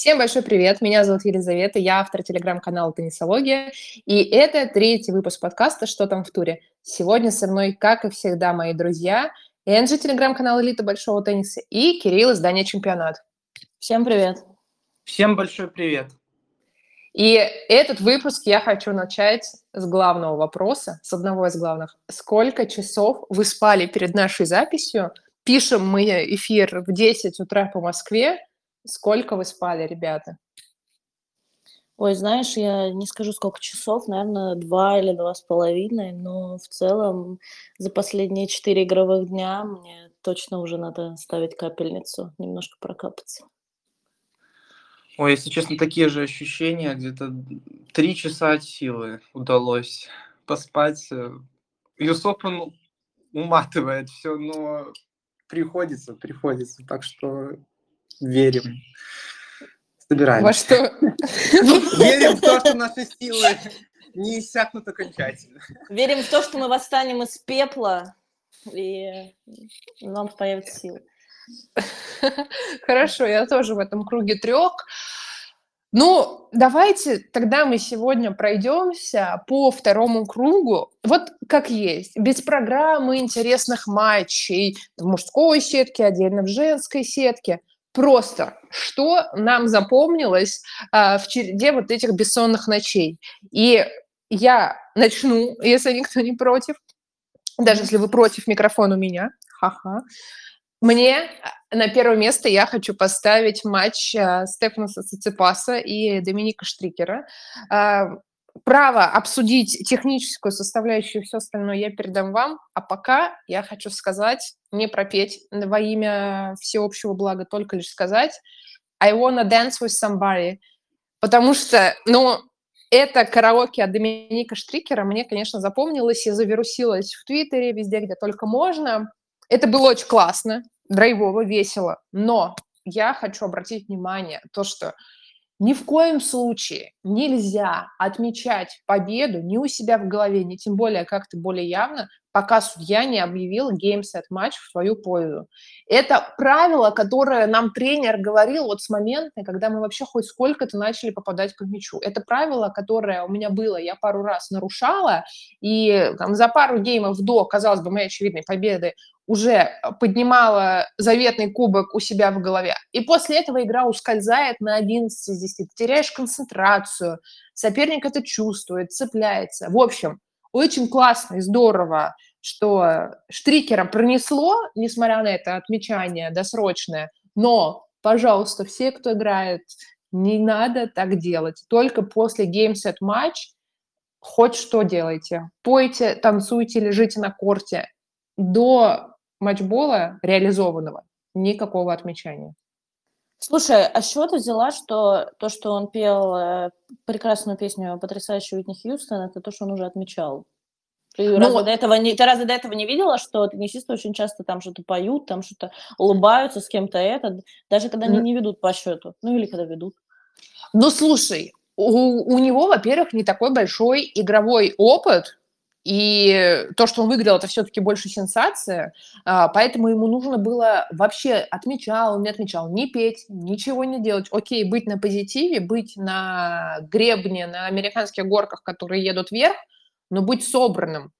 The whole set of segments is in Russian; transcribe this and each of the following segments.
Всем большой привет, меня зовут Елизавета, я автор телеграм-канала «Теннисология», и это третий выпуск подкаста «Что там в туре?». Сегодня со мной, как и всегда, мои друзья, Энджи, телеграм-канал «Элита большого тенниса» и Кирилл, издание «Чемпионат». Всем привет. Всем большой привет. И этот выпуск я хочу начать с главного вопроса, с одного из главных. Сколько часов вы спали перед нашей записью? Пишем мы эфир в 10 утра по Москве. Сколько вы спали, ребята? Ой, знаешь, я не скажу, сколько часов, наверное, два или два с половиной, но в целом за последние четыре игровых дня мне точно уже надо ставить капельницу, немножко прокапаться. Ой, если честно, такие же ощущения. Где-то три часа от силы удалось поспать. Юсоп, он уматывает все, но приходится, приходится. Так что верим. Собираемся. Во что? Верим в то, что наши силы не иссякнут окончательно. Верим в то, что мы восстанем из пепла, и нам появятся силы. Хорошо, я тоже в этом круге трех. Ну, давайте тогда мы сегодня пройдемся по второму кругу, вот как есть, без программы интересных матчей в мужской сетке, отдельно в женской сетке. Просто что нам запомнилось а, в череде вот этих бессонных ночей. И я начну, если никто не против, даже если вы против микрофона у меня, ха-ха. Мне а, на первое место я хочу поставить матч uh, Стефанаса Циципаса и Доминика Штрикера. Право обсудить техническую составляющую и все остальное я передам вам, а пока я хочу сказать, не пропеть во имя всеобщего блага, только лишь сказать I wanna dance with somebody, потому что, ну, это караоке от Доминика Штрикера мне, конечно, запомнилось и завирусилось в Твиттере, везде, где только можно. Это было очень классно, драйвово, весело, но я хочу обратить внимание, то, что ни в коем случае нельзя отмечать победу ни у себя в голове, ни тем более как-то более явно, пока судья не объявил геймсет матч в свою пользу. Это правило, которое нам тренер говорил вот с момента, когда мы вообще хоть сколько-то начали попадать к мячу. Это правило, которое у меня было, я пару раз нарушала, и там, за пару геймов до, казалось бы, моей очевидной победы уже поднимала заветный кубок у себя в голове. И после этого игра ускользает на 11 из 10. Ты теряешь концентрацию, соперник это чувствует, цепляется. В общем, очень классно и здорово, что Штрикера пронесло, несмотря на это отмечание досрочное, но, пожалуйста, все, кто играет, не надо так делать. Только после game, set, match хоть что делайте. Пойте, танцуйте, лежите на корте. До матчбола реализованного никакого отмечания. Слушай, а с чего ты взяла, что то, что он пел э, прекрасную песню потрясающую Уитни Хьюстон, это то, что он уже отмечал? Ты, ну, разве до этого не, ты разве до этого не видела, что теннисисты очень часто там что-то поют, там что-то улыбаются с кем-то это, даже когда они не ведут по счету, ну или когда ведут? Ну, слушай, у, у него, во-первых, не такой большой игровой опыт, и то, что он выиграл, это все-таки больше сенсация, а, поэтому ему нужно было вообще отмечал, не отмечал, не петь, ничего не делать. Окей, быть на позитиве, быть на гребне, на американских горках, которые едут вверх, но быть собранным.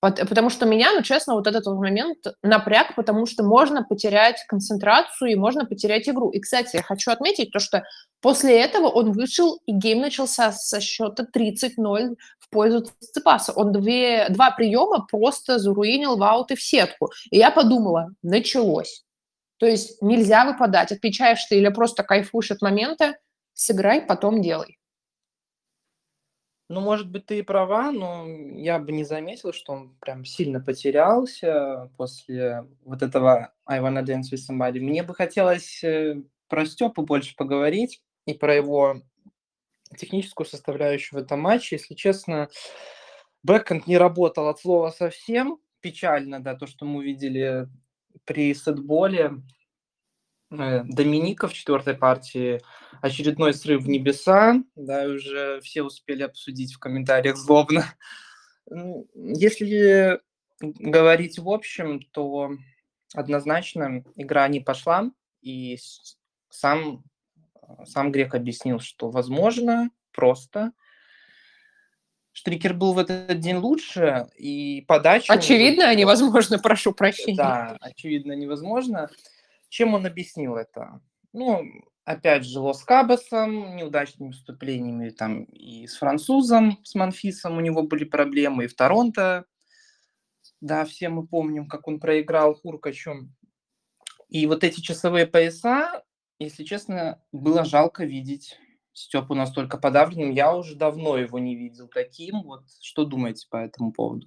Потому что меня, ну, честно, вот этот вот момент напряг, потому что можно потерять концентрацию и можно потерять игру. И, кстати, я хочу отметить то, что после этого он вышел, и гейм начался со счета 30-0 в пользу Циципаса. Он две, два приема просто заруинил в аут и в сетку. И я подумала, началось. То есть нельзя выпадать. Отвечаешь ты или просто кайфуешь от момента, сыграй, потом делай. Ну, может быть, ты и права, но я бы не заметил, что он прям сильно потерялся после вот этого I wanna dance with somebody. Мне бы хотелось э, про Степу больше поговорить и про его техническую составляющую в этом матче. Если честно, бэкэнд не работал от слова совсем. Печально, да, то, что мы увидели при сетболе. Э, Доминика в четвертой партии очередной срыв в небеса, да, уже все успели обсудить в комментариях злобно. Если говорить в общем, то однозначно игра не пошла, и сам сам Грек объяснил, что возможно просто Штрикер был в этот день лучше, и подача... Очевидно, невозможно, прошу прощения. Да, очевидно, невозможно. Чем он объяснил это? Ну, опять же, Лос Кабосом, неудачными выступлениями там и с французом, с Манфисом у него были проблемы, и в Торонто. Да, все мы помним, как он проиграл Хуркачу. И вот эти часовые пояса, если честно, было жалко видеть Степу настолько подавленным. Я уже давно его не видел таким. Вот что думаете по этому поводу?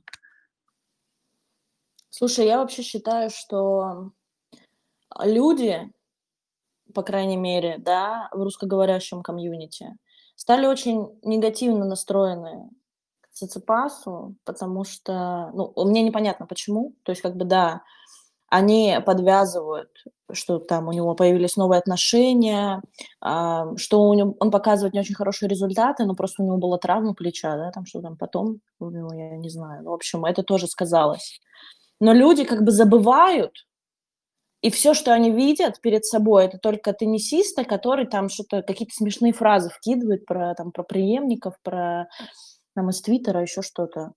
Слушай, я вообще считаю, что люди, по крайней мере, да, в русскоговорящем комьюнити, стали очень негативно настроены к Циципасу, потому что, ну, мне непонятно почему, то есть как бы, да, они подвязывают, что там у него появились новые отношения, а, что у него, он показывает не очень хорошие результаты, но просто у него была травма плеча, да, там что там потом, у него, я не знаю. Ну, в общем, это тоже сказалось. Но люди как бы забывают, и все, что они видят перед собой, это только теннисиста, который там что-то, какие-то смешные фразы вкидывает про, там, про преемников, про там, из Твиттера, еще что-то.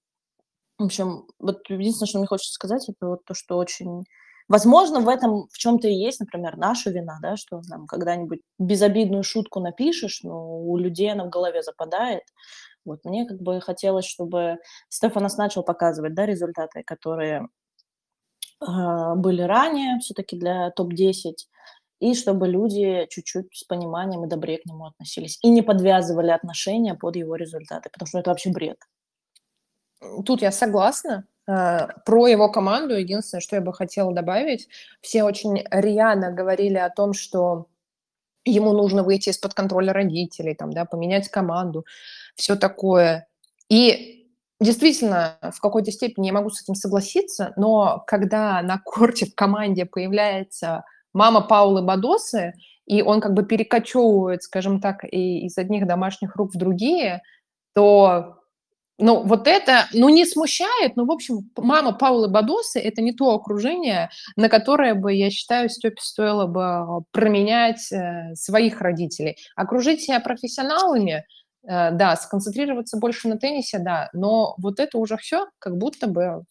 В общем, вот единственное, что мне хочется сказать, это вот то, что очень Возможно, в этом в чем-то и есть, например, наша вина, да, что там когда-нибудь безобидную шутку напишешь, но у людей она в голове западает. Вот мне как бы хотелось, чтобы Стефанос начал показывать, да, результаты, которые были ранее все-таки для топ-10, и чтобы люди чуть-чуть с пониманием и добрее к нему относились, и не подвязывали отношения под его результаты, потому что это вообще бред. Тут я согласна. Э, про его команду единственное, что я бы хотела добавить, все очень рьяно говорили о том, что ему нужно выйти из-под контроля родителей, там, да, поменять команду, все такое. И действительно, в какой-то степени я могу с этим согласиться, но когда на корте в команде появляется мама Паулы Бадосы, и он как бы перекочевывает, скажем так, из одних домашних рук в другие, то ну, вот это, ну, не смущает, но, в общем, мама Паулы Бадосы – это не то окружение, на которое бы, я считаю, Степе стоило бы променять э, своих родителей. Окружить себя профессионалами, э, да, сконцентрироваться больше на теннисе, да, но вот это уже все как будто бы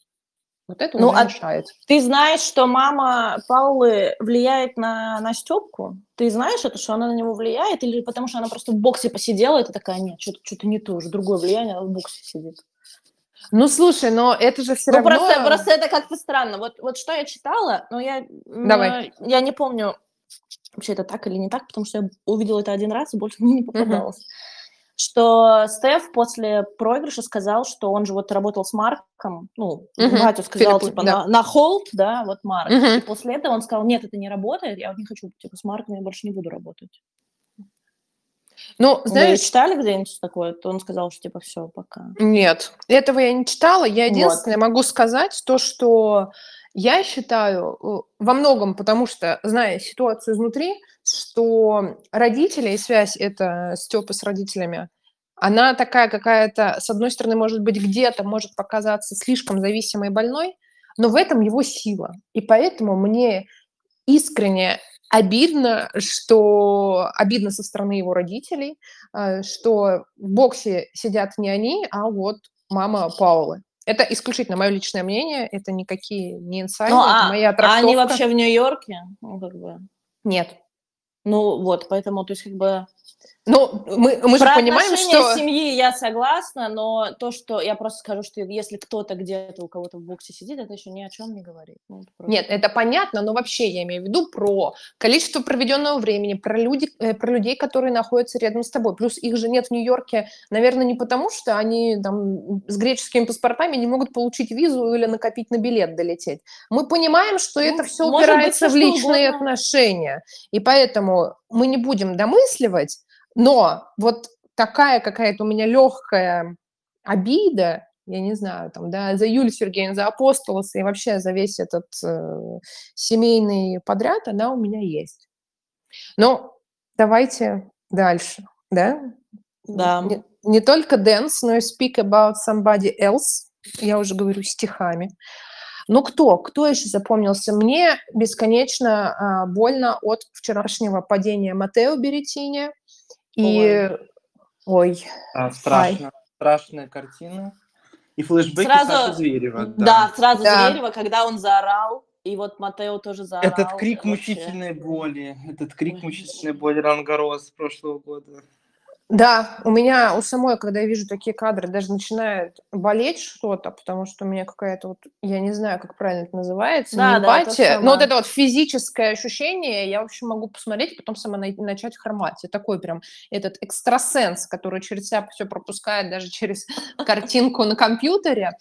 вот это ну, уже а мешает. Ты знаешь, что мама Паулы влияет на, на Степку? Ты знаешь это, что она на него влияет? Или потому что она просто в боксе посидела, и ты такая, нет, что-то, что-то не то, уже другое влияние, она в боксе сидит. Ну, слушай, но это же все ну, равно... Просто, просто это как-то странно. Вот, вот что я читала, но я, Давай. я не помню, вообще это так или не так, потому что я увидела это один раз, и больше мне не попадалось. Uh-huh что Стеф после проигрыша сказал, что он же вот работал с Марком, ну, угу. батю сказал, Филипп, типа, да. на, на холд, да, вот Марк. Угу. И после этого он сказал, нет, это не работает, я вот не хочу, типа, с Марком я больше не буду работать. Ну, знаешь... Вы читали где-нибудь такое? То он сказал, что, типа, все, пока. Нет, этого я не читала. Я единственное вот. могу сказать то, что я считаю э, во многом, потому что, зная ситуацию изнутри, что родители и связь это Степа с родителями, она такая какая-то, с одной стороны, может быть, где-то может показаться слишком зависимой и больной, но в этом его сила. И поэтому мне искренне обидно, что обидно со стороны его родителей, э, что в боксе сидят не они, а вот мама Паулы. Это исключительно мое личное мнение, это никакие не инсайды, ну, это а, моя трактовка. А они вообще в Нью-Йорке? Ну, как бы. Нет. Ну, вот, поэтому, то есть, как бы, ну, мы, мы же понимаем, что... семьи я согласна, но то, что... Я просто скажу, что если кто-то где-то у кого-то в боксе сидит, это еще ни о чем не говорит. Ну, это просто... Нет, это понятно, но вообще я имею в виду про количество проведенного времени, про, люди, э, про людей, которые находятся рядом с тобой. Плюс их же нет в Нью-Йорке, наверное, не потому, что они там с греческими паспортами не могут получить визу или накопить на билет долететь. Мы понимаем, что ну, это все упирается быть, в личные угодно. отношения. И поэтому мы не будем домысливать, но вот такая какая-то у меня легкая обида, я не знаю, там, да, за Юлю Сергеевну, за Апостолоса и вообще за весь этот э, семейный подряд, она у меня есть. Но давайте дальше, да? Да. Не, не только dance, но и speak about somebody else. Я уже говорю стихами. Ну кто? Кто еще запомнился? Мне бесконечно а, больно от вчерашнего падения Матео Беретини. И... Ой. А, страшно. Ай. Страшная картина. И флешбеки сразу, Саши Зверева. Да, да сразу да. Зверева, когда он заорал, и вот Матео тоже заорал. Этот крик вообще. мучительной боли, этот крик Ой. мучительной боли Рангарос прошлого года. Да, у меня у самой, когда я вижу такие кадры, даже начинает болеть что-то, потому что у меня какая-то вот, я не знаю, как правильно это называется, да, не да, эмпатия, но вот это вот физическое ощущение, я, в общем, могу посмотреть, потом сама начать хромать. И такой прям этот экстрасенс, который через себя все пропускает, даже через картинку на компьютере.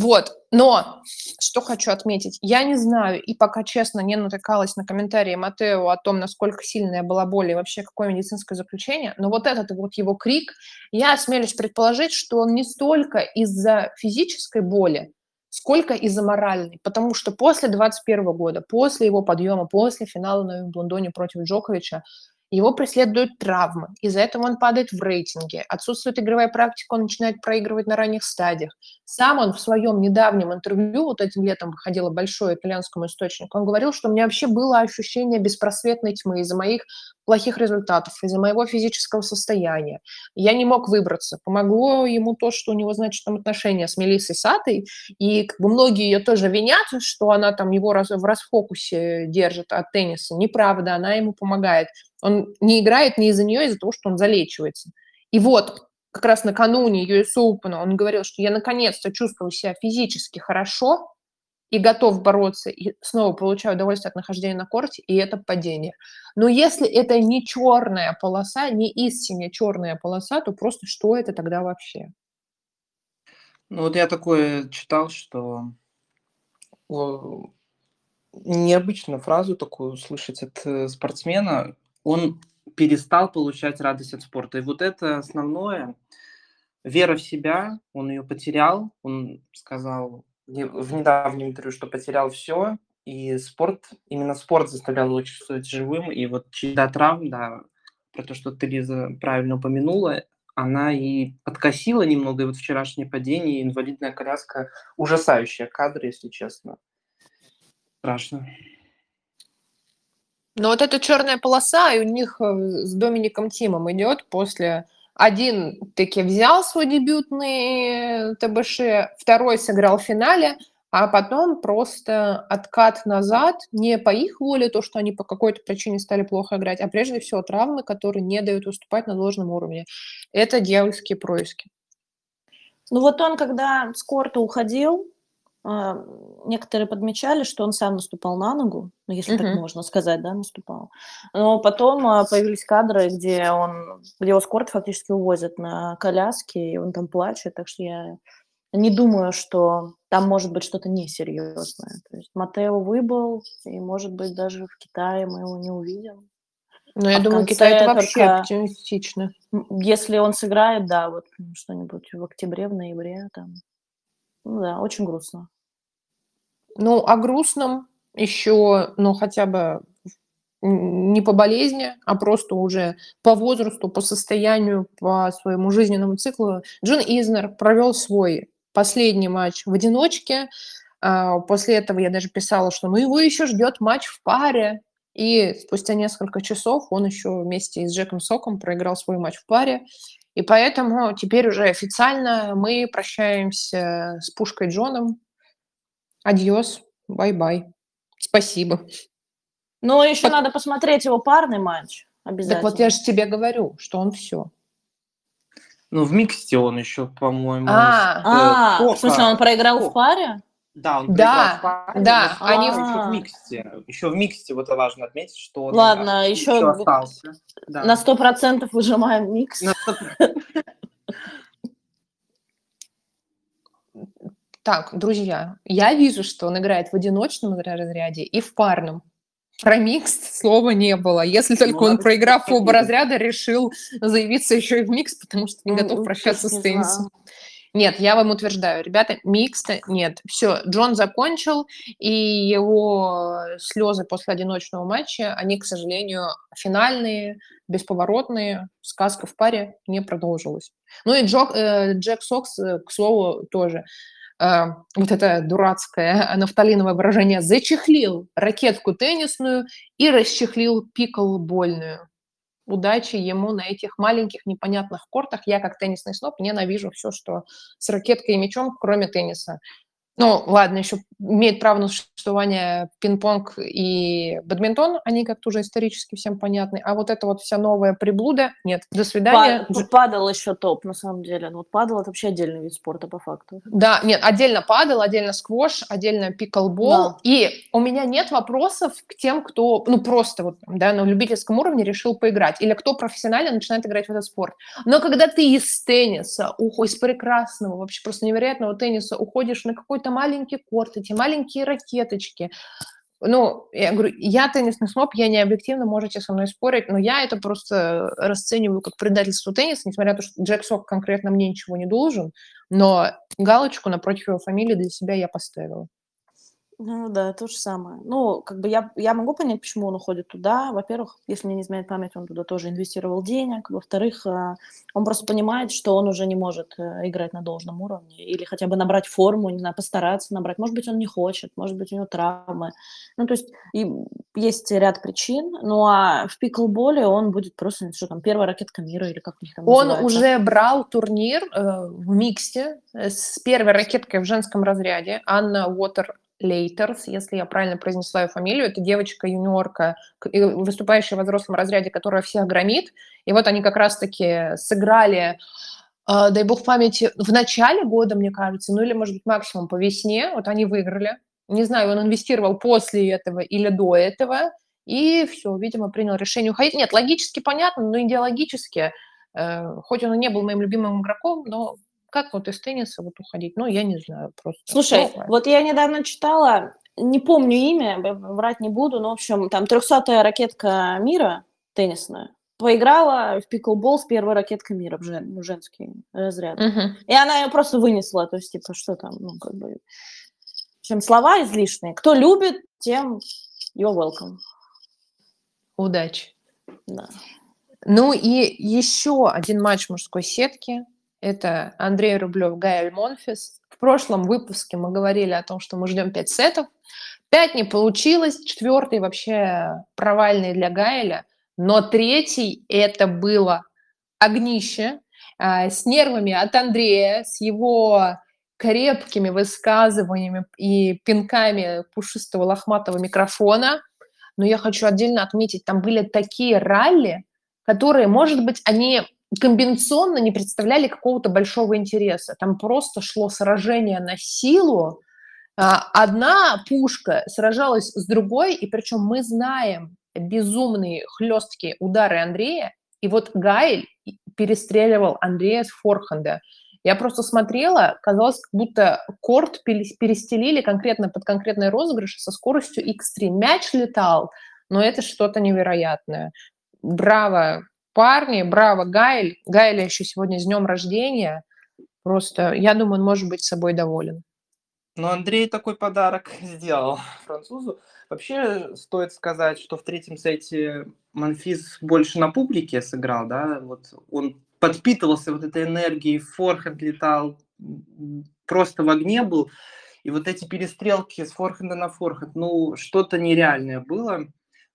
Вот, но что хочу отметить, я не знаю, и пока честно не натыкалась на комментарии Матео о том, насколько сильная была боль и вообще какое медицинское заключение, но вот этот вот его крик, я осмелюсь предположить, что он не столько из-за физической боли, сколько из-за моральной, потому что после 21 года, после его подъема, после финала на Блондоне против Джоковича, его преследуют травмы, из-за этого он падает в рейтинге, отсутствует игровая практика, он начинает проигрывать на ранних стадиях. Сам он в своем недавнем интервью, вот этим летом выходило большое итальянскому источнику, он говорил, что у меня вообще было ощущение беспросветной тьмы из-за моих плохих результатов, из-за моего физического состояния. Я не мог выбраться. Помогло ему то, что у него, значит, там отношения с Мелиссой Сатой, и как бы многие ее тоже винят, что она там его раз, в расфокусе держит от тенниса. Неправда, она ему помогает. Он не играет не из-за нее, а из-за того, что он залечивается. И вот как раз накануне US Open он говорил, что я наконец-то чувствую себя физически хорошо, и готов бороться, и снова получаю удовольствие от нахождения на корте, и это падение. Но если это не черная полоса, не истинно черная полоса, то просто что это тогда вообще? Ну вот я такое читал, что необычную фразу такую услышать от э, спортсмена, он перестал получать радость от спорта. И вот это основное, вера в себя, он ее потерял, он сказал, в недавнем интервью, что потерял все, и спорт, именно спорт заставлял его чувствовать живым, и вот череда травм, да, про то, что ты, Лиза, правильно упомянула, она и подкосила немного, и вот вчерашнее падение, инвалидная коляска, ужасающая кадр, если честно. Страшно. Но вот эта черная полоса, и у них э, с Домиником Тимом идет после один таки взял свой дебютный ТБШ, второй сыграл в финале, а потом просто откат назад, не по их воле, то, что они по какой-то причине стали плохо играть, а прежде всего травмы, которые не дают выступать на должном уровне. Это дьявольские происки. Ну вот он, когда с корта уходил, а, некоторые подмечали, что он сам наступал на ногу, ну, если uh-huh. так можно сказать, да, наступал. Но потом а, появились кадры, где он, где его с корта фактически увозят на коляске, и он там плачет, так что я не думаю, что там может быть что-то несерьезное. То есть Матео выбыл, и, может быть, даже в Китае мы его не увидим. Но я а думаю, Китай это вообще оптимистично. Если он сыграет, да, вот что-нибудь в октябре, в ноябре, там, ну да, очень грустно. Ну, о грустном еще, ну, хотя бы не по болезни, а просто уже по возрасту, по состоянию, по своему жизненному циклу. Джон Изнер провел свой последний матч в одиночке. А, после этого я даже писала, что ну его еще ждет матч в паре. И спустя несколько часов он еще вместе с Джеком Соком проиграл свой матч в паре. И поэтому теперь уже официально мы прощаемся с Пушкой Джоном. Adiós, bye-bye. Спасибо. Ну, еще Под... надо посмотреть его парный матч. Обязательно. Так вот я же тебе говорю, что он все. Ну, в миксте он еще, по-моему. А, а в смысле, он проиграл в паре? Да, он да, паре, да, они еще в миксте. Еще в миксте, вот это важно отметить, что он Ладно, еще, еще остался. Да. На сто процентов выжимаем микс. Так, друзья, я вижу, что он играет в одиночном разряде и в парном. Про микс слова не было. Если только ну, он, проиграв оба разряда, решил заявиться еще и в микс, потому что не ну, готов прощаться с теннисом. Нет, я вам утверждаю, ребята, микста нет. Все, Джон закончил, и его слезы после одиночного матча, они, к сожалению, финальные, бесповоротные. Сказка в паре не продолжилась. Ну и Джок, э, Джек Сокс, э, к слову, тоже. Э, вот это дурацкое нафталиновое выражение, зачехлил ракетку теннисную и расчехлил пиклбольную. Удачи ему на этих маленьких непонятных кортах. Я, как теннисный сноп, ненавижу все, что с ракеткой и мячом, кроме тенниса. Ну, ладно, еще имеет право на существование пинг-понг и бадминтон, они как-то уже исторически всем понятны. А вот это вот вся новая приблуда, нет, до свидания. Пад, падал еще топ, на самом деле. Ну, вот падал – это вообще отдельный вид спорта, по факту. Да, нет, отдельно падал, отдельно сквош, отдельно пиклбол. Да. И у меня нет вопросов к тем, кто, ну, просто вот, да, на любительском уровне решил поиграть. Или кто профессионально начинает играть в этот спорт. Но когда ты из тенниса, из прекрасного, вообще просто невероятного тенниса уходишь на какой-то маленький корт, эти маленькие ракеточки. Ну, я говорю, я теннисный сноб, я не объективно, можете со мной спорить, но я это просто расцениваю как предательство тенниса, несмотря на то, что Джек Сок конкретно мне ничего не должен, но галочку напротив его фамилии для себя я поставила. Ну да, то же самое. Ну, как бы я, я могу понять, почему он уходит туда. Во-первых, если мне не изменяет память, он туда тоже инвестировал денег. Во-вторых, э, он просто понимает, что он уже не может э, играть на должном уровне. Или хотя бы набрать форму, не знаю, постараться набрать. Может быть, он не хочет, может быть, у него травмы. Ну, то есть и есть ряд причин. Ну, а в пиклболе он будет просто, что там, первая ракетка мира или как у них там Он называется. уже брал турнир э, в миксте с первой ракеткой в женском разряде. Анна Уотер Лейтерс, если я правильно произнесла ее фамилию. Это девочка-юниорка, выступающая в взрослом разряде, которая всех громит. И вот они как раз-таки сыграли, э, дай бог памяти, в начале года, мне кажется, ну или, может быть, максимум по весне. Вот они выиграли. Не знаю, он инвестировал после этого или до этого. И все, видимо, принял решение уходить. Нет, логически понятно, но идеологически, э, хоть он и не был моим любимым игроком, но как вот из тенниса вот уходить? Ну, я не знаю просто. Слушай, ну, вот я недавно читала, не помню имя, врать не буду, но, в общем, там 300-я ракетка мира теннисная поиграла в пиклбол с первой ракеткой мира в жен, женский разряд. Uh-huh. И она ее просто вынесла, то есть, типа, что там, ну, как бы... Общем, слова излишние. Кто любит, тем you're welcome. Удачи. Да. Ну и еще один матч мужской сетки – это Андрей Рублев, Гаэль Монфис. В прошлом выпуске мы говорили о том, что мы ждем 5 сетов. 5 не получилось, четвертый вообще провальный для Гаэля, но третий это было огнище э, с нервами от Андрея, с его крепкими высказываниями и пинками пушистого лохматого микрофона. Но я хочу отдельно отметить, там были такие ралли, которые, может быть, они комбинационно не представляли какого-то большого интереса. Там просто шло сражение на силу. А, одна пушка сражалась с другой, и причем мы знаем безумные хлесткие удары Андрея, и вот Гайль перестреливал Андрея с форхенда. Я просто смотрела, казалось, как будто корт перестелили конкретно под конкретный розыгрыш со скоростью X3. Мяч летал, но это что-то невероятное. Браво парни, браво, Гайль. Гайля еще сегодня с днем рождения. Просто, я думаю, он может быть собой доволен. Ну, Андрей такой подарок сделал французу. Вообще, стоит сказать, что в третьем сете Манфис больше на публике сыграл, да, вот он подпитывался вот этой энергией, форхенд летал, просто в огне был. И вот эти перестрелки с форхенда на форхенд, ну, что-то нереальное было.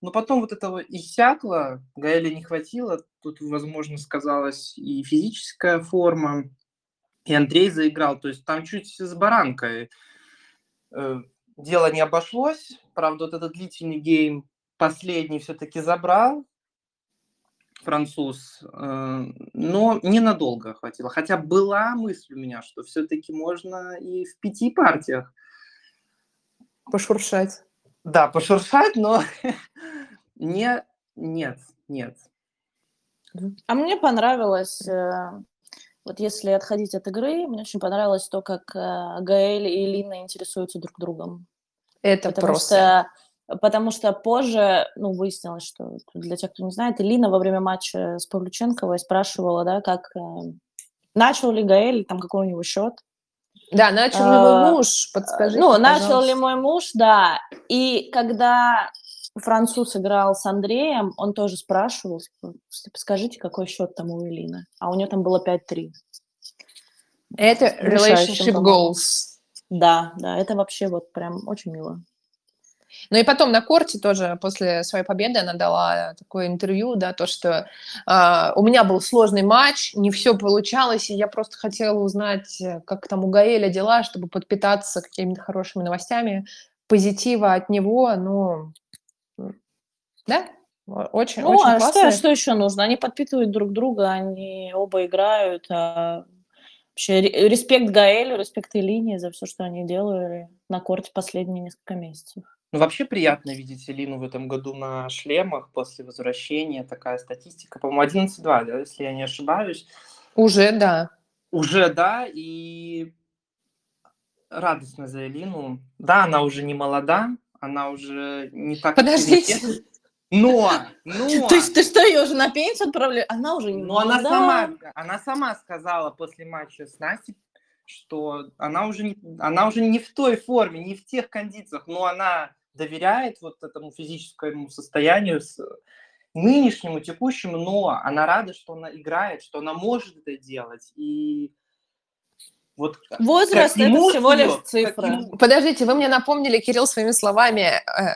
Но потом вот этого иссякло, Гаэля не хватило, тут, возможно, сказалась и физическая форма, и Андрей заиграл, то есть там чуть с баранкой э, дело не обошлось, правда, вот этот длительный гейм последний все-таки забрал француз, э, но ненадолго хватило, хотя была мысль у меня, что все-таки можно и в пяти партиях пошуршать. Да, пошуршать, но не, нет, нет. А мне понравилось, э, вот если отходить от игры, мне очень понравилось то, как э, Гаэль и Лина интересуются друг другом. Это потому просто... Что, потому что позже, ну, выяснилось, что для тех, кто не знает, Лина во время матча с Павлюченковой спрашивала, да, как э, начал ли Гаэль, там какой у него счет. Да, начал ли мой муж, подскажи. Ну, начал ли мой муж, да. И когда француз играл с Андреем, он тоже спрашивал, типа, скажите, какой счет там у Элины. А у нее там было 5-3. Это relationship goals. Да, да, это вообще вот прям очень мило. Ну и потом на корте тоже после своей победы она дала такое интервью, да, то, что э, у меня был сложный матч, не все получалось, и я просто хотела узнать, как там у Гаэля дела, чтобы подпитаться какими-то хорошими новостями, позитива от него, ну, да, очень, ну, очень а классно. Что, что еще нужно? Они подпитывают друг друга, они оба играют. А... Вообще, респект Гаэлю, респект Элине за все, что они делали на корте последние несколько месяцев. Ну, вообще приятно видеть Элину в этом году на шлемах после возвращения. Такая статистика, по-моему, 11-2, да, если я не ошибаюсь. Уже, да. Уже, да, и радостно за Элину. Да, она уже не молода, она уже не так... Подождите. Но, но... То есть ты что, ее уже на пенсию отправляешь? Она уже не Но она сама, она сама сказала после матча с Настей, что она уже, не, она уже не в той форме, не в тех кондициях, но она доверяет вот этому физическому состоянию, с нынешнему, текущему, но она рада, что она играет, что она может это делать. И вот Возраст это всего лишь цифра. Ему... Подождите, вы мне напомнили, Кирилл, своими словами, э,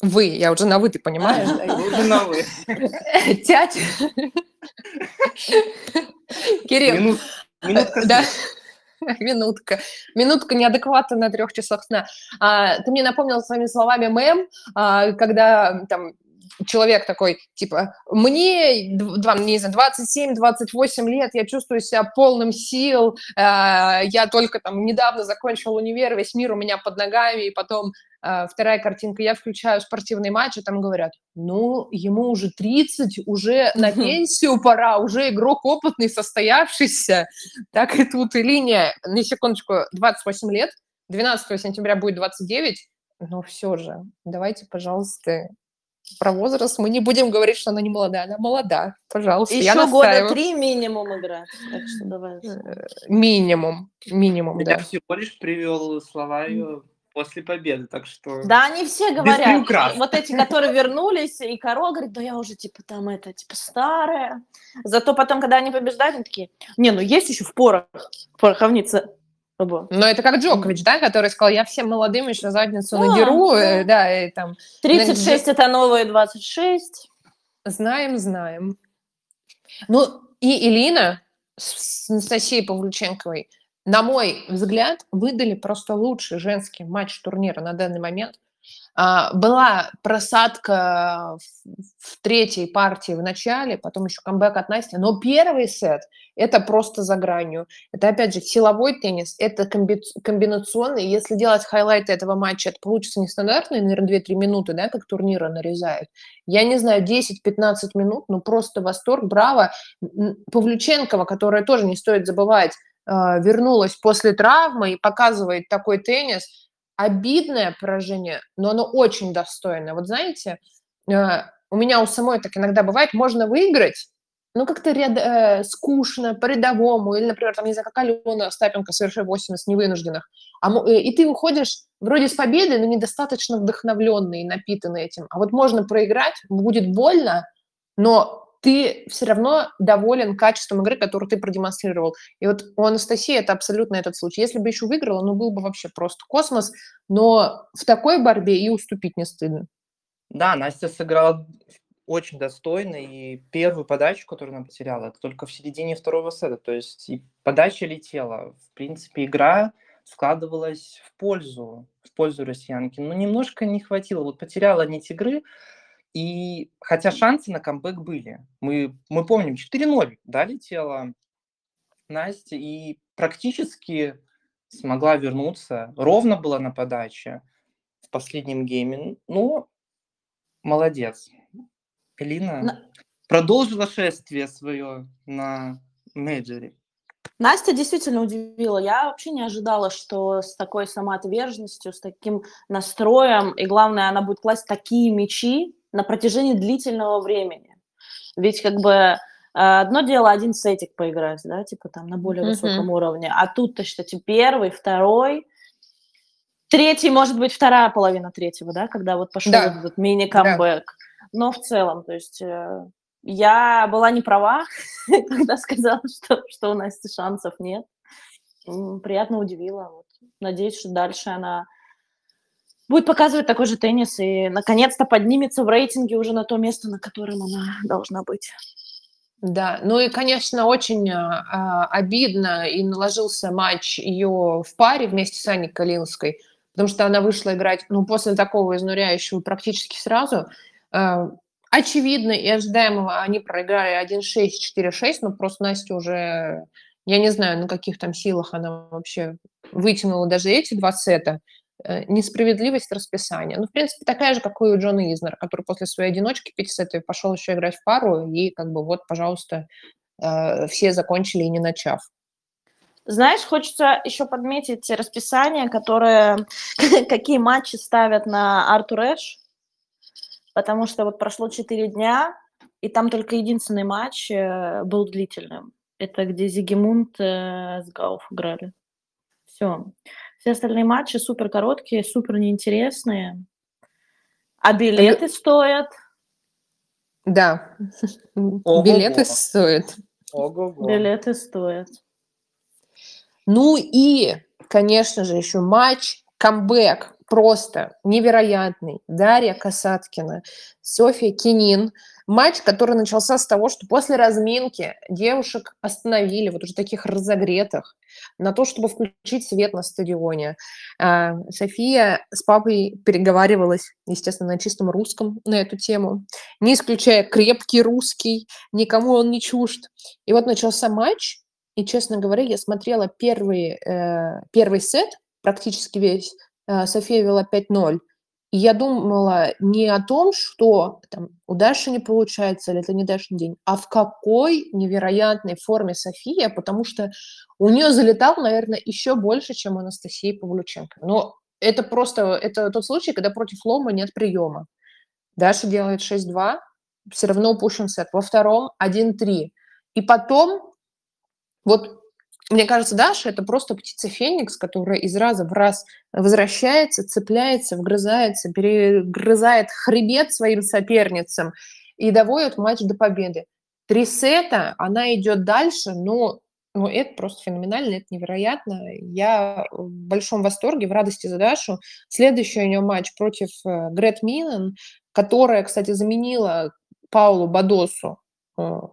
вы, я уже на вы, ты понимаешь? Вы уже на вы. Тять. Кирилл. Минутка. Минутка. Минутка неадеквата на трех часах сна. А, ты мне напомнил своими словами мем, а, когда там человек такой, типа, мне, не знаю, 27-28 лет, я чувствую себя полным сил, э, я только там недавно закончил универ, весь мир у меня под ногами, и потом э, вторая картинка, я включаю спортивный матч, и там говорят, ну, ему уже 30, уже на пенсию пора, уже игрок опытный, состоявшийся. Так и тут и линия, на секундочку, 28 лет, 12 сентября будет 29, но все же, давайте, пожалуйста, про возраст мы не будем говорить, что она не молодая. Она молода, пожалуйста. Еще я года три минимум играть. Так что давай. Э, минимум, минимум, я да. всего лишь привел слова ее после победы, так что... Да, они все говорят, вот эти, которые вернулись, и Каро говорит, да я уже, типа, там, это, типа, старая. Зато потом, когда они побеждают, они такие, не, ну есть еще в порох, пороховница. Оба. Но это как Джокович, да, который сказал, я всем молодым еще задницу а, надеру, да. Э, да, и там... 36 это новые 26. Знаем, знаем. Ну, и Илина с Анастасией Павлюченковой, на мой взгляд, выдали просто лучший женский матч турнира на данный момент. А, была просадка в третьей партии в начале, потом еще камбэк от Насти, но первый сет – это просто за гранью. Это, опять же, силовой теннис, это комби комбинационный. Если делать хайлайты этого матча, это получится нестандартные, наверное, 2-3 минуты, да, как турнира нарезают. Я не знаю, 10-15 минут, ну просто восторг, браво. Павлюченкова, которая тоже, не стоит забывать, а, вернулась после травмы и показывает такой теннис – обидное поражение, но оно очень достойное. Вот знаете, э, у меня у самой так иногда бывает, можно выиграть, ну, как-то ряд, э, скучно, по-рядовому, или, например, там, не знаю, как Алена Остапенко, совершив 80 невынужденных, а, э, и ты выходишь вроде с победой, но недостаточно вдохновленный и напитанный этим. А вот можно проиграть, будет больно, но ты все равно доволен качеством игры, которую ты продемонстрировал. И вот у Анастасии это абсолютно этот случай. Если бы еще выиграла, ну, был бы вообще просто космос, но в такой борьбе и уступить не стыдно. Да, Настя сыграла очень достойно, и первую подачу, которую она потеряла, это только в середине второго сета, то есть и подача летела. В принципе, игра складывалась в пользу, в пользу россиянки, но немножко не хватило. Вот потеряла нить игры, и хотя шансы на камбэк были, мы, мы помним, 4-0, да, летела Настя, и практически смогла вернуться. Ровно была на подаче в последнем гейме. Но молодец. Элина на... продолжила шествие свое на мейджоре. Настя действительно удивила. Я вообще не ожидала, что с такой самоотверженностью, с таким настроем, и главное, она будет класть такие мячи, на протяжении длительного времени. Ведь как бы э, одно дело один сетик поиграть, да, типа там на более mm-hmm. высоком уровне, а тут-то, кстати, первый, второй, третий, может быть, вторая половина третьего, да, когда вот пошел да. этот мини-камбэк. Да. Но в целом, то есть э, я была не права, когда сказала, что, что у Насти шансов нет. Приятно удивила. Вот. Надеюсь, что дальше она будет показывать такой же теннис и наконец-то поднимется в рейтинге уже на то место, на котором она должна быть. Да, ну и, конечно, очень а, обидно и наложился матч ее в паре вместе с Аней Калинской, потому что она вышла играть, ну, после такого изнуряющего практически сразу. А, очевидно и ожидаемого они проиграли 1-6, 4-6, но просто Настя уже, я не знаю, на каких там силах она вообще вытянула даже эти два сета. Э, несправедливость расписания. Ну, в принципе, такая же, как и у Джона Изнера, который после своей одиночки пятисетовой пошел еще играть в пару, и как бы вот, пожалуйста, э, все закончили и не начав. Знаешь, хочется еще подметить расписание, которое, какие матчи ставят на Артур Эдж, потому что вот прошло 4 дня, и там только единственный матч э, был длительным. Это где Зигимунд с Гауф играли. Все. Все остальные матчи супер короткие, супер неинтересные. А билеты стоят. Да. Билеты стоят. Ого-го. Билеты стоят. Ну и, конечно же, еще матч, камбэк просто невероятный. Дарья Касаткина, Софья Кинин – Матч, который начался с того, что после разминки девушек остановили, вот уже таких разогретых, на то, чтобы включить свет на стадионе. А, София с папой переговаривалась, естественно, на чистом русском на эту тему, не исключая крепкий русский, никому он не чужд. И вот начался матч, и, честно говоря, я смотрела первый, э, первый сет, практически весь, София вела 5-0, и я думала не о том, что там, у Даши не получается, или это не Дашин день, а в какой невероятной форме София, потому что у нее залетал, наверное, еще больше, чем у Анастасии Павлюченко. Но это просто, это тот случай, когда против лома нет приема. Даша делает 6-2, все равно упущен сет. Во втором 1-3. И потом, вот мне кажется, Даша – это просто птица Феникс, которая из раза в раз возвращается, цепляется, вгрызается, перегрызает хребет своим соперницам и доводит матч до победы. Три сета, она идет дальше, но ну, это просто феноменально, это невероятно. Я в большом восторге, в радости за Дашу. Следующий у нее матч против э, Грет Милан, которая, кстати, заменила Паулу Бадосу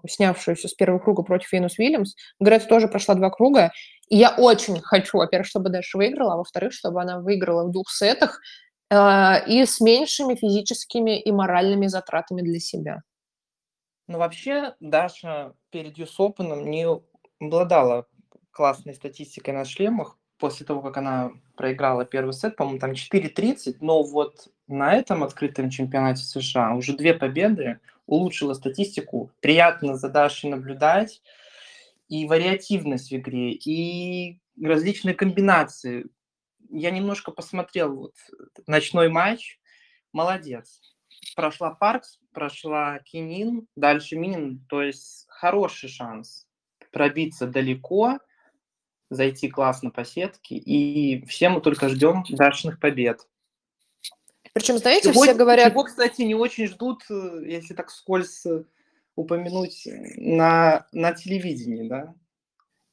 снявшуюся с первого круга против Венус Уильямс. Грет тоже прошла два круга. И я очень хочу, во-первых, чтобы Даша выиграла, а во-вторых, чтобы она выиграла в двух сетах э, и с меньшими физическими и моральными затратами для себя. Ну, вообще, Даша перед Юсопаном не обладала классной статистикой на шлемах после того, как она проиграла первый сет, по-моему, там 4.30, но вот на этом открытом чемпионате США уже две победы, улучшила статистику, приятно за Дашей наблюдать, и вариативность в игре, и различные комбинации. Я немножко посмотрел вот ночной матч, молодец. Прошла Паркс, прошла Кинин, дальше Минин, то есть хороший шанс пробиться далеко, зайти классно по сетке, и все мы только ждем дашных побед. Причем, знаете, чего, все говорят... Чего, кстати, не очень ждут, если так скользь э, упомянуть, на, на телевидении, да?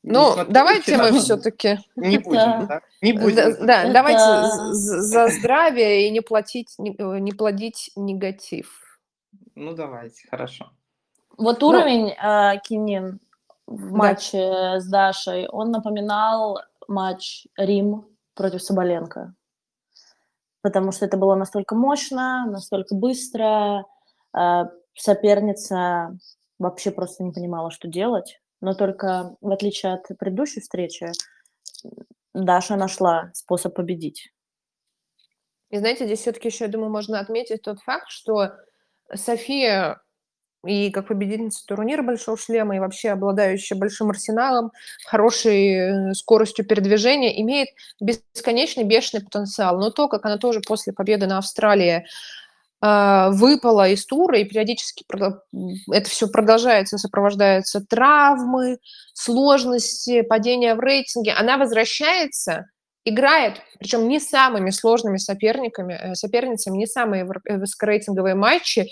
Ну, давайте мы все-таки... Не будем, да? Не будем. Да, да давайте за здравие и не платить, не, э, не плодить негатив. Ну, давайте, хорошо. Вот уровень Но... э, Кинин в матче да. с Дашей, он напоминал матч Рим против Соболенко потому что это было настолько мощно, настолько быстро. Э, соперница вообще просто не понимала, что делать. Но только в отличие от предыдущей встречи, Даша нашла способ победить. И знаете, здесь все-таки еще, я думаю, можно отметить тот факт, что София и как победительница турнира «Большого шлема», и вообще обладающая большим арсеналом, хорошей э, скоростью передвижения, имеет бесконечный бешеный потенциал. Но то, как она тоже после победы на Австралии э, выпала из тура, и периодически это все продолжается, сопровождается травмы, сложности, падения в рейтинге, она возвращается, играет, причем не самыми сложными соперниками, э, соперницами, не самые высокорейтинговые матчи,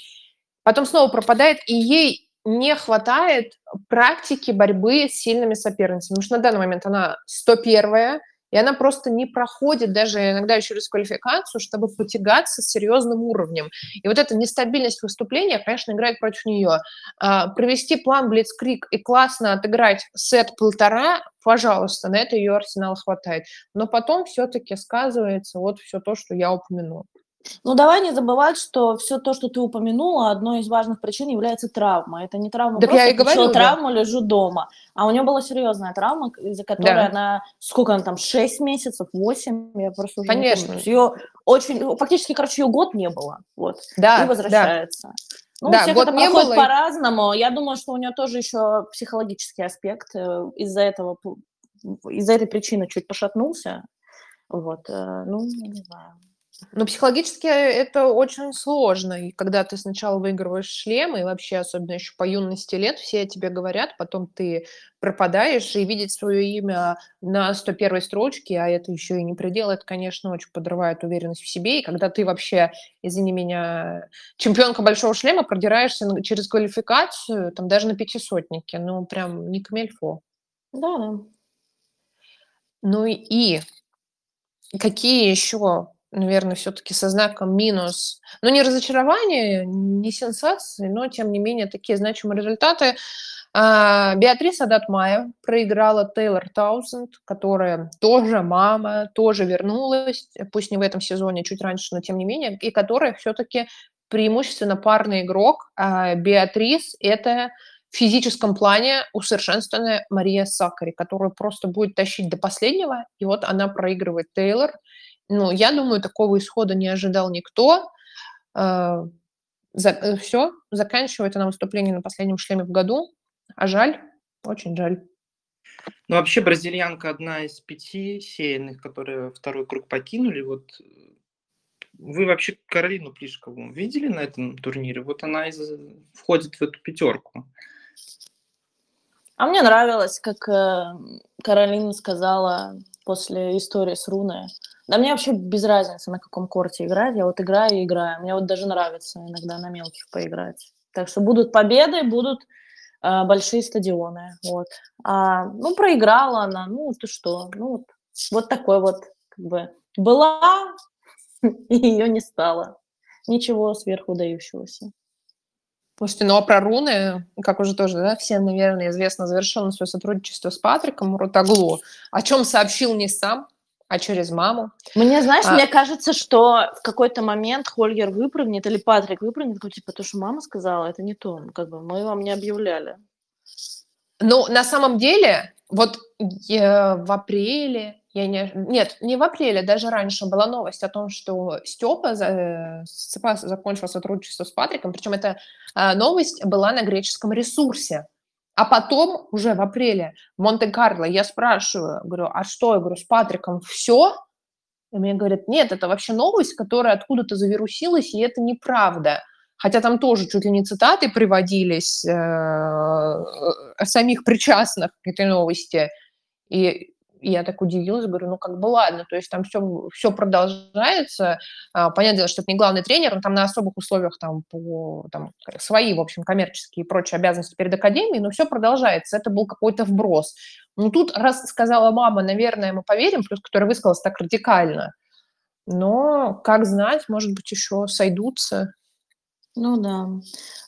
потом снова пропадает, и ей не хватает практики борьбы с сильными соперницами. Потому что на данный момент она 101-я, и она просто не проходит даже иногда через квалификацию, чтобы потягаться с серьезным уровнем. И вот эта нестабильность выступления, конечно, играет против нее. А, провести план Блицкрик и классно отыграть сет полтора, пожалуйста, на это ее арсенал хватает. Но потом все-таки сказывается вот все то, что я упомянула. Ну, давай не забывать, что все то, что ты упомянула, одной из важных причин является травма. Это не травма, так просто я и говорю, травму, да. лежу дома. А у нее была серьезная травма, из-за которой да. она, сколько она там, 6 месяцев, 8, я просто уже Конечно. не помню. Ее очень, фактически, короче, ее год не было, вот, да, и возвращается. Да. Ну, да, всех год это не проходит было. по-разному. Я думаю, что у нее тоже еще психологический аспект э, из-за этого, из-за этой причины чуть пошатнулся. Вот, э, ну, не знаю. Ну, психологически это очень сложно. И когда ты сначала выигрываешь шлем, и вообще, особенно еще по юности лет, все тебе говорят, потом ты пропадаешь, и видеть свое имя на 101 строчке, а это еще и не предел, это, конечно, очень подрывает уверенность в себе. И когда ты вообще, извини меня, чемпионка большого шлема, продираешься через квалификацию, там даже на пятисотнике, ну, прям не камельфо. Да. Ну и какие еще наверное, все-таки со знаком минус. Ну, не разочарование, не сенсации, но, тем не менее, такие значимые результаты. А, Беатриса Датмаев проиграла Тейлор Таузенд, которая тоже мама, тоже вернулась, пусть не в этом сезоне, чуть раньше, но тем не менее, и которая все-таки преимущественно парный игрок. А Беатрис – это в физическом плане усовершенствованная Мария Сакари, которую просто будет тащить до последнего, и вот она проигрывает Тейлор – ну, я думаю, такого исхода не ожидал никто. А, за, э, все, заканчивает она выступление на последнем шлеме в году. А жаль, очень жаль. Ну, вообще, бразильянка одна из пяти сеянных, которые второй круг покинули. Вот вы вообще Каролину Плишкову видели на этом турнире? Вот она из, входит в эту пятерку. А мне нравилось, как э, Каролина сказала после истории с Руной, да мне вообще без разницы, на каком корте играть. Я вот играю и играю. Мне вот даже нравится иногда на мелких поиграть. Так что будут победы, будут э, большие стадионы. Вот. А, ну, проиграла она. Ну, ты что? Ну, вот, вот такой вот, как бы, была, и ее не стало. Ничего сверху дающегося. Слушайте, ну а про руны, как уже тоже, да, всем, наверное, известно, завершено свое сотрудничество с Патриком Рутаглу, о чем сообщил не сам, а через маму. Мне, знаешь, а... мне кажется, что в какой-то момент Хольгер выпрыгнет или Патрик выпрыгнет, такой, типа, то, что мама сказала, это не то, как бы мы вам не объявляли. Ну, на самом деле, вот я в апреле, я не, нет, не в апреле, даже раньше была новость о том, что Степа, Степа закончил сотрудничество с Патриком, причем эта а, новость была на греческом ресурсе. А потом, уже в апреле, в Монте-Карло, я спрашиваю, говорю, а что? Я говорю, с Патриком все? И мне говорят, нет, это вообще новость, которая откуда-то завирусилась, и это неправда. Хотя там тоже чуть ли не цитаты приводились э, э самих причастных к этой новости. И я так удивилась, говорю, ну как бы ладно, то есть там все, все продолжается. А, понятное дело, что это не главный тренер, он там на особых условиях там по там, свои, в общем, коммерческие и прочие обязанности перед академией, но все продолжается. Это был какой-то вброс. Ну тут, раз сказала мама, наверное, мы поверим, плюс которая высказалась так радикально. Но, как знать, может быть, еще сойдутся. Ну да.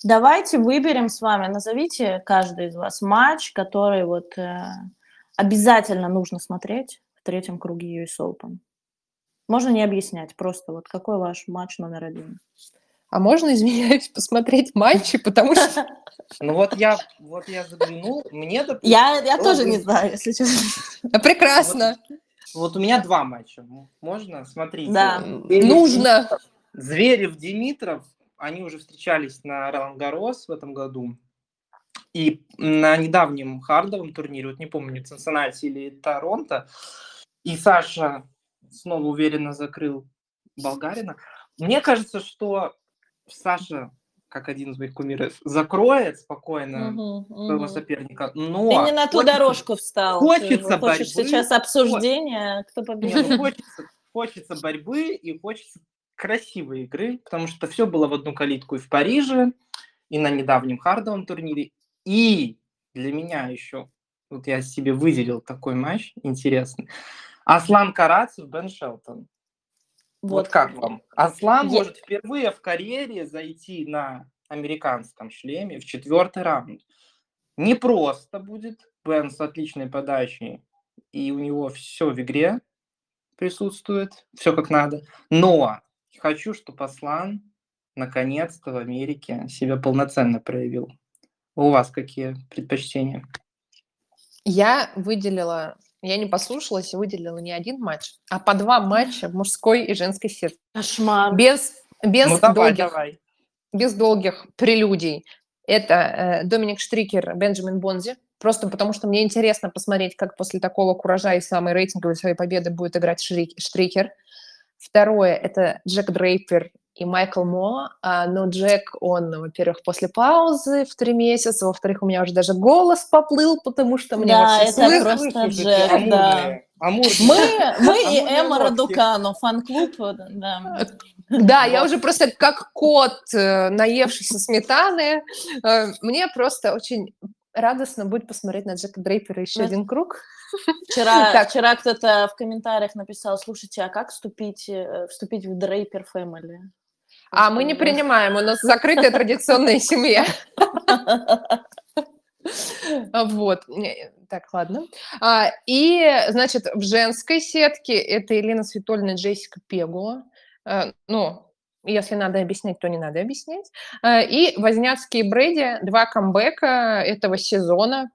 Давайте выберем с вами, назовите каждый из вас матч, который вот э, обязательно нужно смотреть в третьем круге US Open? Можно не объяснять, просто вот какой ваш матч номер один? А можно, извиняюсь, посмотреть матчи, потому что... Ну вот я, вот я заглянул, мне... Я, я тоже не знаю, если честно. Прекрасно. Вот, у меня два матча. Можно? Смотрите. Да, нужно. Зверев, Димитров, они уже встречались на Ролан Гарос в этом году. И на недавнем хардовом турнире, вот не помню, Цинциннати или Торонто, и Саша снова уверенно закрыл болгарина. Мне кажется, что Саша, как один из моих кумиров, закроет спокойно угу, своего угу. соперника, но... Ты не на ту хочется, дорожку встал. Хочется Ты хочешь борьбы. сейчас обсуждения, кто победит. Хочется, хочется борьбы и хочется красивой игры, потому что все было в одну калитку и в Париже, и на недавнем хардовом турнире, и для меня еще, вот я себе выделил такой матч интересный. Аслан Карацев, Бен Шелтон. Вот, Вот. как вам? Аслан Е- может впервые в карьере зайти на американском шлеме в четвертый раунд. Не просто будет. Бен с отличной подачей, и у него все в игре присутствует, все как надо. Но хочу, чтобы Аслан наконец-то в Америке себя полноценно проявил. У вас какие предпочтения? Я выделила, я не послушалась и выделила не один матч, а по два матча мужской и женской сетке. Кошмар. Без, без, ну давай, долгих, давай. без долгих прелюдий. Это э, Доминик Штрикер, Бенджамин Бонзи. Просто потому, что мне интересно посмотреть, как после такого куража и самой рейтинговой своей победы будет играть Штрикер. Второе – это Джек Дрейпер и Майкл Мо. А, но Джек, он, во-первых, после паузы в три месяца, во-вторых, у меня уже даже голос поплыл, потому что мне Да, вообще это слышно. просто Слышите, Джек, да. амурные, амурные. Мы, мы и Амурные Эмма нотки. Радукану, фан-клуб, да. Да, я уже просто как кот, э, наевшийся сметаны. Э, Мне просто очень радостно будет посмотреть на Джека Дрейпера еще Ну, один круг. Вчера, Так. вчера кто-то в комментариях написал, слушайте, а как вступить, э, вступить в Дрейпер Фэмили? А мы не принимаем, у нас закрытая традиционная семья. Вот. Не, Так, ладно. А, И, значит, в женской сетке это Елена Светольна Джессика Пегула. Э, Ну, если надо объяснять, то не надо объяснять. И Возняцкий и Брэди, два камбэка этого сезона.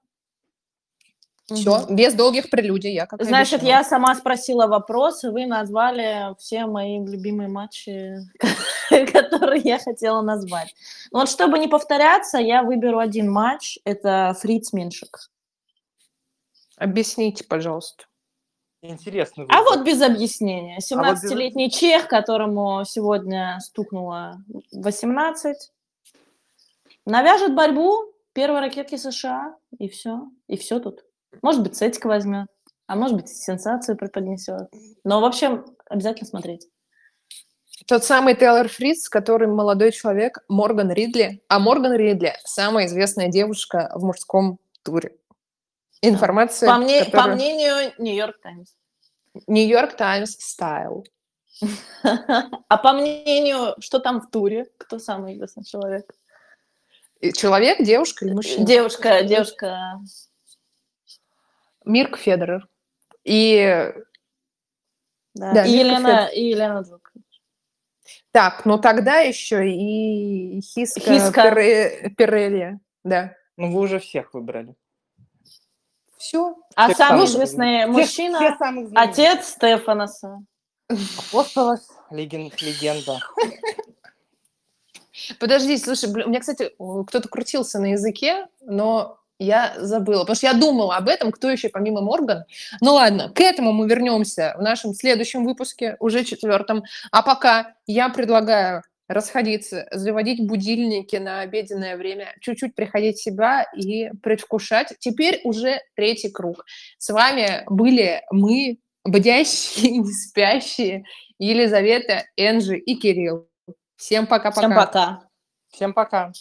Все, Мгм. без долгих прелюдий, я как Значит, обещала. я сама спросила вопрос, и вы назвали все мои любимые матчи, которые я хотела назвать. Но вот чтобы не повторяться, я выберу один матч. Это Фриц Меншик. Объясните, пожалуйста. Интересный А выбор. вот без объяснения. А вот без- 17-летний чех, которому сегодня стукнуло 18, навяжет борьбу первой ракетки США, и все. И все тут. Может быть, сетик возьмет, а может быть, сенсацию преподнесет. Но, в общем, обязательно смотреть. Тот самый Тейлор Фриц, с которым молодой человек Морган Ридли. А Морган Ридли – самая известная девушка в мужском туре. Информация, По, мне, по которую- мнению Нью-Йорк Таймс. Нью-Йорк Таймс Стайл. А по мнению, что там в туре? Кто самый известный человек? Человек, девушка или мужчина? Девушка, девушка. Мирк Федерер. И Да. Да, и, Мирка Елена, и Елена Джокович. так, ну тогда еще и Хиска, Хиска. Пере- Перелли. Да. Ну, вы уже всех выбрали. Все. А Всех самый известный мужчина все самых знаменитых. отец Стефанаса. Апостолос, леген- легенда. Подожди, слушай, у меня, кстати, кто-то крутился на языке, но я забыла, потому что я думала об этом, кто еще помимо Морган. Ну ладно, к этому мы вернемся в нашем следующем выпуске, уже четвертом. А пока я предлагаю расходиться, заводить будильники на обеденное время, чуть-чуть приходить в себя и предвкушать. Теперь уже третий круг. С вами были мы, бдящие, не спящие, Елизавета, Энджи и Кирилл. Всем пока-пока. Всем пока. Всем пока.